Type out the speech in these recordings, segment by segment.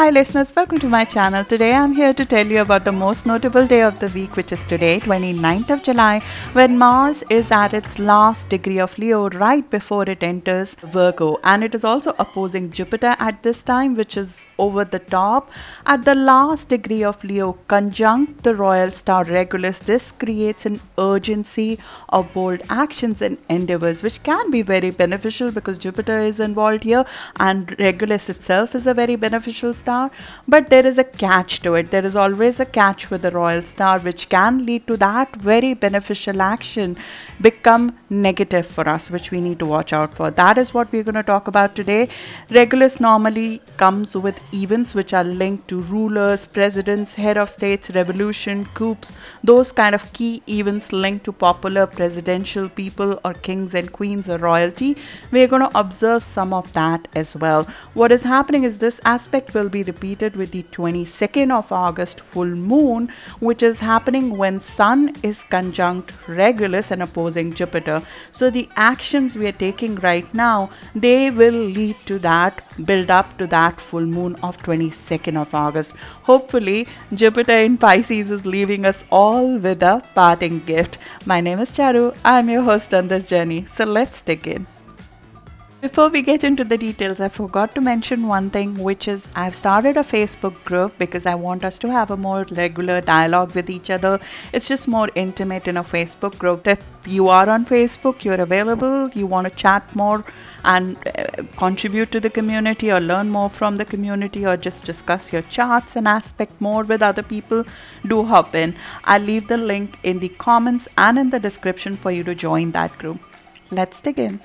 Hi listeners, welcome to my channel. Today I'm here to tell you about the most notable day of the week which is today, 29th of July, when Mars is at its last degree of Leo right before it enters Virgo and it is also opposing Jupiter at this time which is over the top at the last degree of Leo conjunct the royal star Regulus. This creates an urgency of bold actions and endeavors which can be very beneficial because Jupiter is involved here and Regulus itself is a very beneficial star, but there is a catch to it. There is always a catch with the royal star, which can lead to that very beneficial action become negative for us, which we need to watch out for. That is what we're going to talk about today. Regulus normally comes with events which are linked to rulers, presidents, head of states, revolution, coups, those kind of key events linked to popular presidential people or kings and queens or royalty. We're going to observe some of that as well. What is happening is this aspect will be repeated with the 22nd of August full moon, which is happening when Sun is conjunct Regulus and opposing Jupiter. So the actions we are taking right now, they will lead to that, build up to that full moon of 22nd of August. Hopefully, Jupiter in Pisces is leaving us all with a parting gift. My name is Charu. I'm your host on this journey. So let's dig in. Before we get into the details, I forgot to mention one thing, which is I've started a Facebook group because I want us to have a more regular dialogue with each other. It's just more intimate in a Facebook group. If you are on Facebook, you're available, you want to chat more and uh, contribute to the community or learn more from the community or just discuss your charts and aspect more with other people, do hop in. I'll leave the link in the comments and in the description for you to join that group. Let's dig in.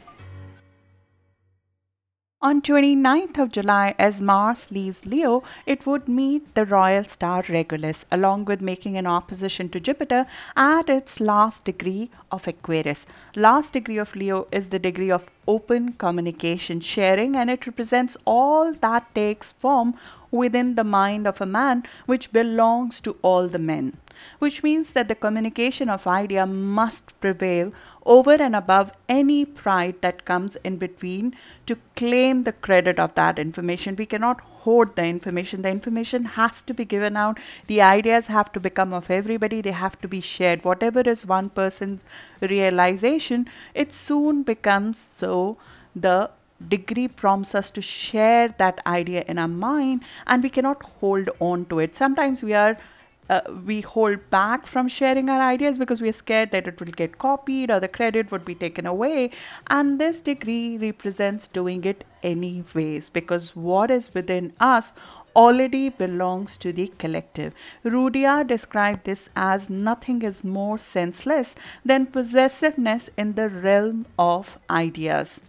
On 29th of July, as Mars leaves Leo, it would meet the royal star Regulus, along with making an opposition to Jupiter at its last degree of Aquarius. Last degree of Leo is the degree of open communication sharing, and it represents all that takes form within the mind of a man, which belongs to all the men which means that the communication of idea must prevail over and above any pride that comes in between to claim the credit of that information. We cannot hoard the information. The information has to be given out. The ideas have to become of everybody. They have to be shared. Whatever is one person's realization, it soon becomes so the degree prompts us to share that idea in our mind and we cannot hold on to it sometimes we are uh, we hold back from sharing our ideas because we are scared that it will get copied or the credit would be taken away. And this degree represents doing it anyways because what is within us already belongs to the collective. Rudhyar described this as nothing is more senseless than possessiveness in the realm of ideas.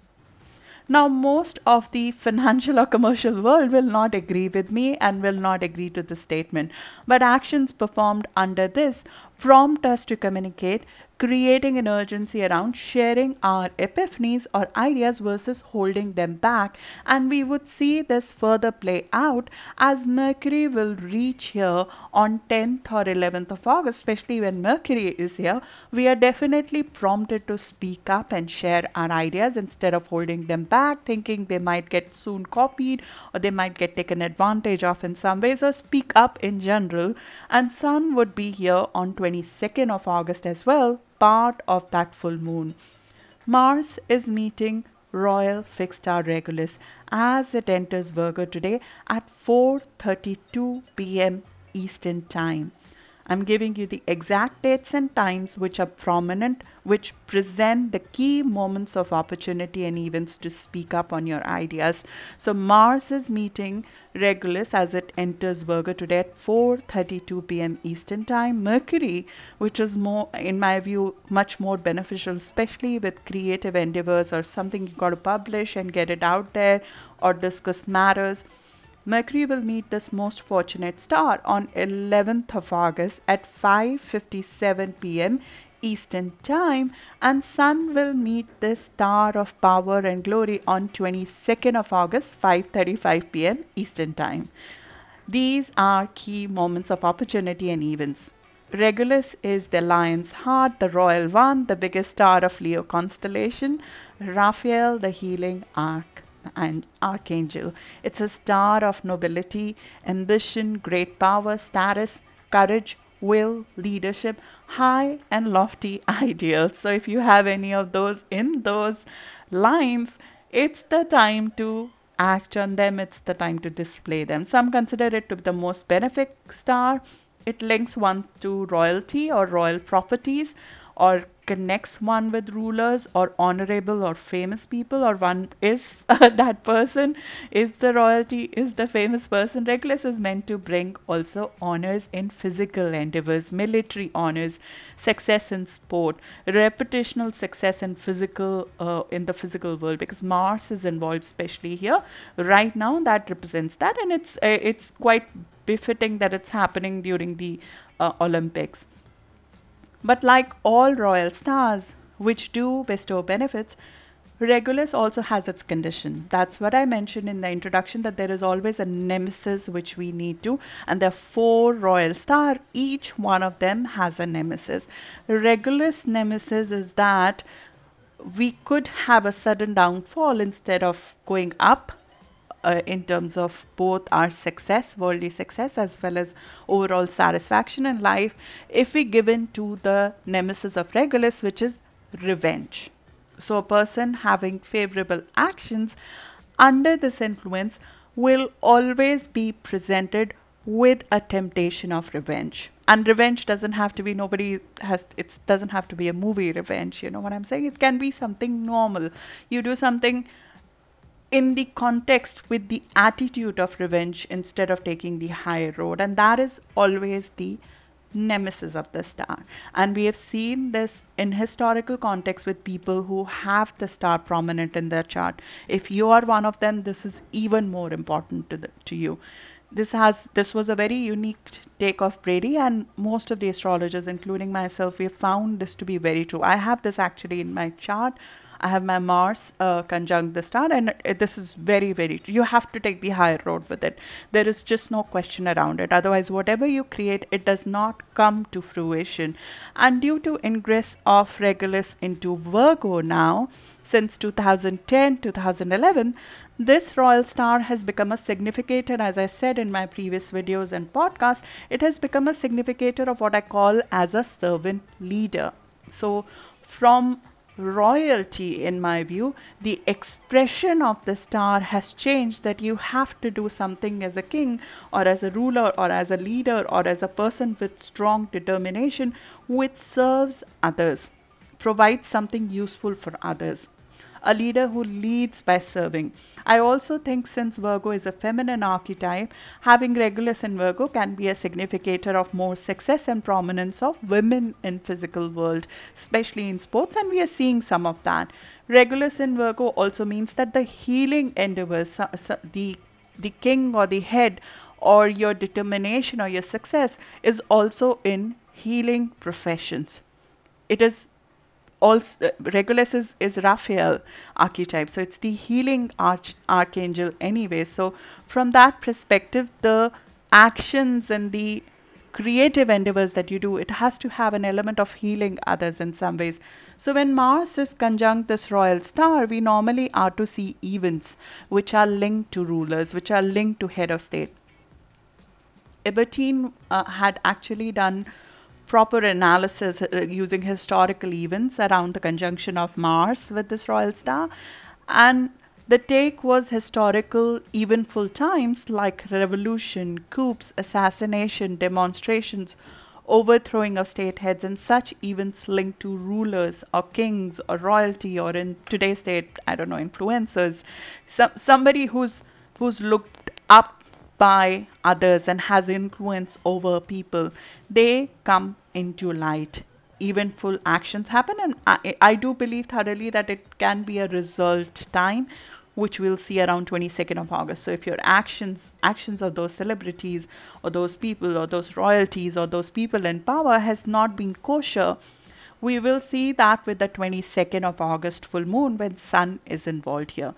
Now, most of the financial or commercial world will not agree with me and will not agree to this statement. But actions performed under this prompt us to communicate creating an urgency around sharing our epiphanies or ideas versus holding them back. And we would see this further play out as Mercury will reach here on 10th or 11th of August, especially when Mercury is here. We are definitely prompted to speak up and share our ideas instead of holding them back, thinking they might get soon copied or they might get taken advantage of in some ways, or speak up in general. And Sun would be here on 22nd of August as well part of that full moon. Mars is meeting royal fixed star Regulus as it enters Virgo today at 4:32 p.m. Eastern Time. I'm giving you the exact dates and times which are prominent, which present the key moments of opportunity and events to speak up on your ideas. So Mars is meeting Regulus as it enters Virgo today at 4:32 p.m. Eastern Time. Mercury, which is more, in my view, much more beneficial, especially with creative endeavors or something you got to publish and get it out there or discuss matters Mercury will meet this most fortunate star on 11th of August at 5:57 p.m. Eastern Time and Sun will meet this star of power and glory on 22nd of August 5:35 p.m. Eastern Time. These are key moments of opportunity and events. Regulus is the lion's heart, the royal one, the biggest star of Leo constellation, Raphael, the healing arc and archangel. It's a star of nobility, ambition, great power, status, courage, will, leadership, high and lofty ideals. So if you have any of those in those lines, it's the time to act on them, it's the time to display them. Some consider it to be the most benefic star. It links one to royalty or royal properties or connects one with rulers or honorable or famous people or one is uh, that person is the royalty is the famous person. Regulus is meant to bring also honors in physical endeavors military honors success in sport reputational success in physical uh, in the physical world because mars is involved especially here. Right now that represents that and it's uh, it's quite befitting that it's happening during the uh, olympics but like all royal stars, which do bestow benefits, Regulus also has its condition. That's what I mentioned in the introduction that there is always a nemesis which we need to, and there are four royal star. Each one of them has a nemesis. Regulus nemesis is that we could have a sudden downfall instead of going up uh, in terms of both our success, worldly success, as well as overall satisfaction in life, if we give in to the nemesis of Regulus, which is revenge. So, a person having favorable actions under this influence will always be presented with a temptation of revenge. And revenge doesn't have to be nobody has it doesn't have to be a movie revenge you know what i'm saying? It can be something normal. You do something in the context with the attitude of revenge instead of taking the high road. And that is always the nemesis of the star. And we have seen this in historical context with people who have the star prominent in their chart. If you are one of them, this is even more important to, the, to you. This has this was a very unique take of Brady, and most of the astrologers, including myself, we have found this to be very true. I have this actually in my chart I have my Mars uh, conjunct the star, and this is very, very. You have to take the higher road with it. There is just no question around it. Otherwise, whatever you create, it does not come to fruition. And due to ingress of Regulus into Virgo now, since 2010 2011 this royal star has become a significator as i said in my previous videos and podcasts it has become a significator of what i call as a servant leader so from royalty, in my view, the expression of the star has changed that you have to do something as a king or as a ruler or as a leader or as a person with strong determination which serves others, provides something useful for others a leader who leads by serving. I also think since Virgo is a feminine archetype, having Regulus in Virgo can be a significator of more success and prominence of women in physical world, especially in sports, and we are seeing some of that. Regulus in Virgo also means that the healing endeavors, the the king or the head or your determination or your success is also in healing professions. It is also Regulus is, is Raphael archetype, so it's the healing arch, archangel anyway. So from that perspective, the actions and the creative endeavors that you do, it has to have an element of healing others in some ways. So when Mars is conjunct this royal star, we normally are to see events which are linked to rulers, which are linked to head of state. Ebertin uh, had actually done proper analysis uh, using historical events around the conjunction of Mars with this royal star. And the take was historical, eventful times like revolution, coups, assassination, demonstrations, overthrowing of state heads, and such events linked to rulers or kings or royalty, or in today's state, I don't know, influencers. Some, somebody who's who's looked up by others and has influence over people, they come into light. Eventful actions happen, and I, I do believe thoroughly that it can be a result time which we'll see around 22nd of August. So if your actions actions of those celebrities or those people or those royalties or those people in power has not been kosher, we will see that with the 22nd of August full moon when sun is involved here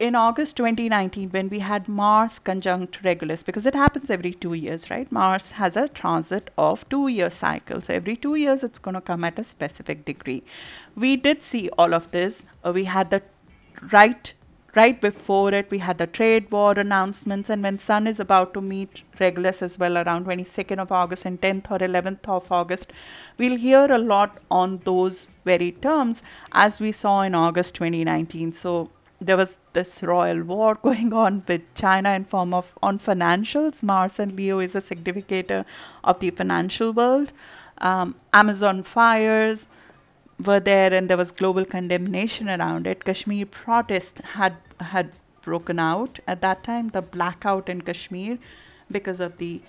in August 2019, when we had Mars conjunct Regulus, because it happens every two years, right? Mars has a transit of two year cycle. So every two years, it's going to come at a specific degree. We did see all of this. Uh, we had the right right before it, we had the trade war announcements, and when Sun is about to meet Regulus as well around 22nd of August and 10th or 11th of August, we'll hear a lot on those very terms as we saw in August 2019. So there was this royal war going on with China in form of on financials. Mars and Leo is a significator of the financial world. Um, Amazon fires were there and there was global condemnation around it. Kashmir protest had had broken out at that time, the blackout in Kashmir because of the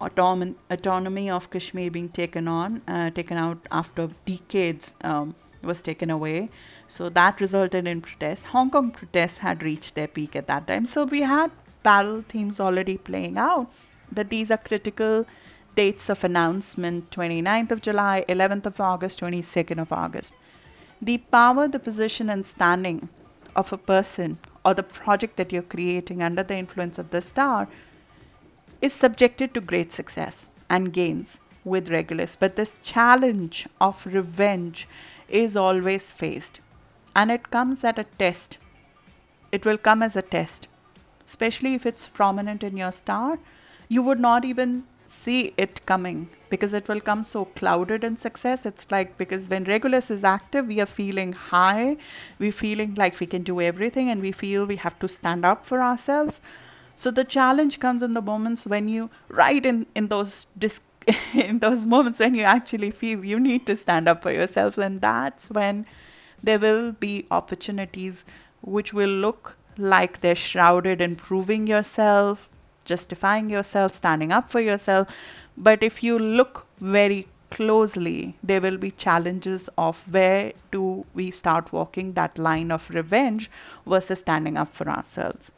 autonom- autonomy of Kashmir being taken on, uh, taken out after decades um, was taken away. So that resulted in protests. Hong Kong protests had reached their peak at that time. So we had parallel themes already playing out that these are critical dates of announcement 29th of July, 11th of August, 22nd of August. The power, the position, and standing of a person or the project that you're creating under the influence of the star is subjected to great success and gains with Regulus. But this challenge of revenge is always faced and it comes at a test. It will come as a test, especially if it's prominent in your star. You would not even see it coming because it will come so clouded in success. It's like because when Regulus is active, we are feeling high, we're feeling like we can do everything, and we feel we have to stand up for ourselves. So the challenge comes in the moments when you, right in, in those in those moments when you actually feel you need to stand up for yourself, and that's when there will be opportunities which will look like they're shrouded in proving yourself, justifying yourself, standing up for yourself. But if you look very closely, there will be challenges of where do we start walking that line of revenge versus standing up for ourselves.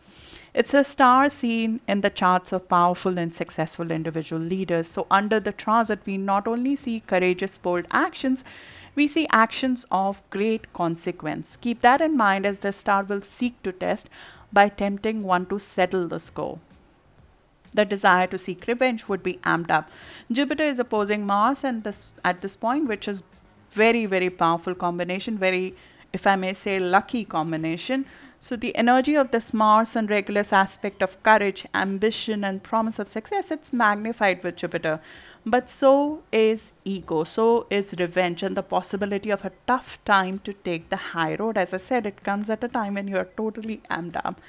It's a star seen in the charts of powerful and successful individual leaders. So, under the transit, we not only see courageous, bold actions, we see actions of great consequence. Keep that in mind as the star will seek to test by tempting one to settle the score the desire to seek revenge would be amped up. Jupiter is opposing Mars and this at this point, which is very, very powerful combination, very, if I may say, lucky combination. So the energy of this Mars and Regulus aspect of courage, ambition, and promise of success, it's magnified with Jupiter. But so is ego, so is revenge, and the possibility of a tough time to take the high road. As I said, it comes at a time when you are totally amped up.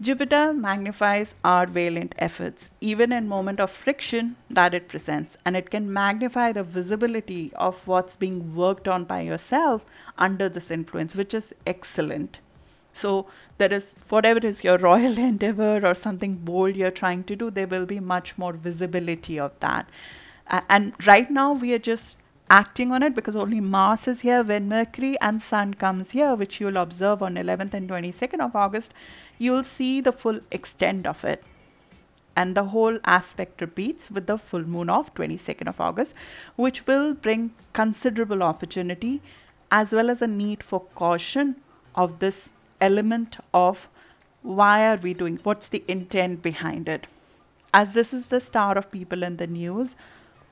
Jupiter magnifies our valiant efforts, even in moment of friction that it presents, and it can magnify the visibility of what's being worked on by yourself under this influence, which is excellent. So there is whatever is your royal endeavor or something bold you're trying to do, there will be much more visibility of that. Uh, and right now we are just acting on it because only Mars is here when Mercury and Sun comes here, which you'll observe on 11th and 22nd of August you'll see the full extent of it. And the whole aspect repeats with the full moon of 22nd of August, which will bring considerable opportunity as well as a need for caution of this element of why are we doing what's the intent behind it? As this is the star of people in the news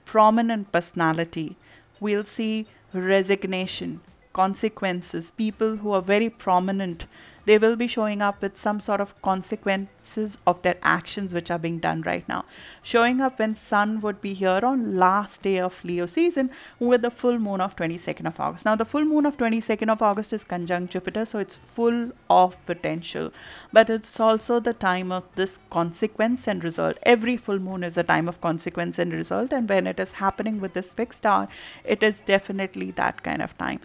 prominent personality we'll see resignation consequences people who are very prominent they will be showing up with some sort of consequences of their actions which are being done right now. Showing up when Sun would be here on last day of Leo season with the full moon of 22nd of August. Now the full moon of 22nd of August is conjunct Jupiter, so it's full of potential. But it's also the time of this consequence and result. Every full moon is a time of consequence and result, and when it is happening with this fixed star, it is definitely that kind of time.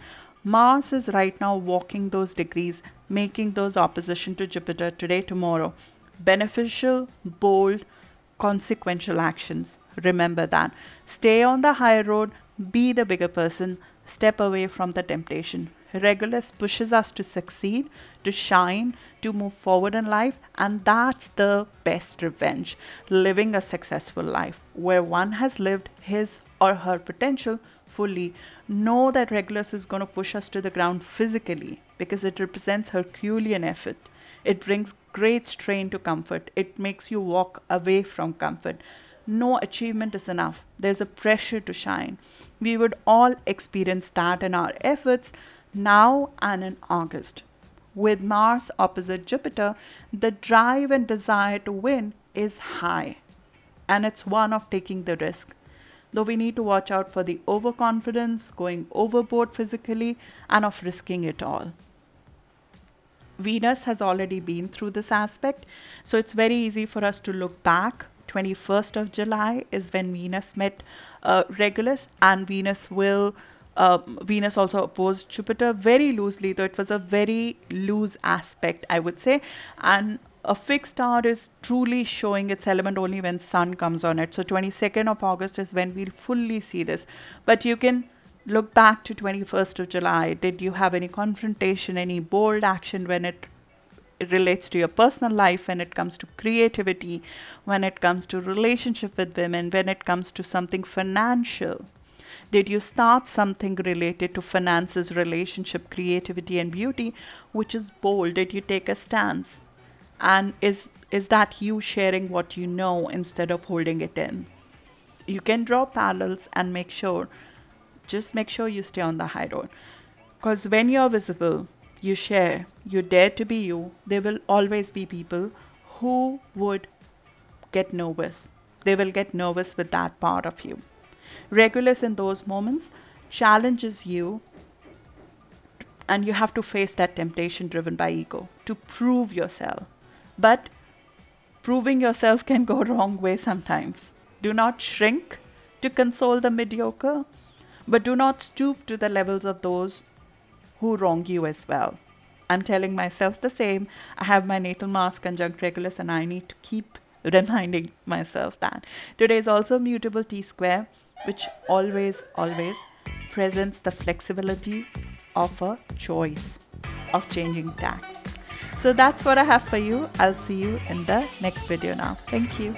Mars is right now walking those degrees, making those opposition to Jupiter today, tomorrow. Beneficial, bold, consequential actions. Remember that. Stay on the high road, be the bigger person, step away from the temptation. Regulus pushes us to succeed, to shine, to move forward in life, and that's the best revenge living a successful life where one has lived his or her potential fully know that Regulus is going to push us to the ground physically because it represents Herculean effort. It brings great strain to comfort. It makes you walk away from comfort. No achievement is enough. There's a pressure to shine. We would all experience that in our efforts now and in August. with Mars opposite Jupiter, the drive and desire to win is high. And it's one of taking the risk. Though we need to watch out for the overconfidence, going overboard physically, and of risking it all. Venus has already been through this aspect, so it's very easy for us to look back. 21st of July is when Venus met uh, Regulus, and Venus will. Uh, Venus also opposed Jupiter very loosely, though it was a very loose aspect, I would say. And a fixed star is truly showing its element only when sun comes on it. So 22nd of August is when we'll fully see this. But you can look back to 21st of July. Did you have any confrontation, any bold action when it, it relates to your personal life, when it comes to creativity, when it comes to relationship with women, when it comes to something financial? Did you start something related to finances, relationship, creativity, and beauty, which is bold? Did you take a stance? And is is that you sharing what you know instead of holding it in? You can draw parallels and make sure just make sure you stay on the high road. Because when you're visible, you share, you dare to be you, there will always be people who would get nervous. They will get nervous with that part of you. Regulus in those moments challenges you, and you have to face that temptation driven by ego to prove yourself. But proving yourself can go wrong way sometimes. Do not shrink to console the mediocre but do not stoop to the levels of those who wrong you as well. I'm telling myself the same. I have my natal Mars conjunct Regulus, and I need to keep reminding myself that. Today is also mutable T square, which always, always presents the flexibility of a choice of changing tack. So that's what I have for you. I'll see you in the next video now. Thank you.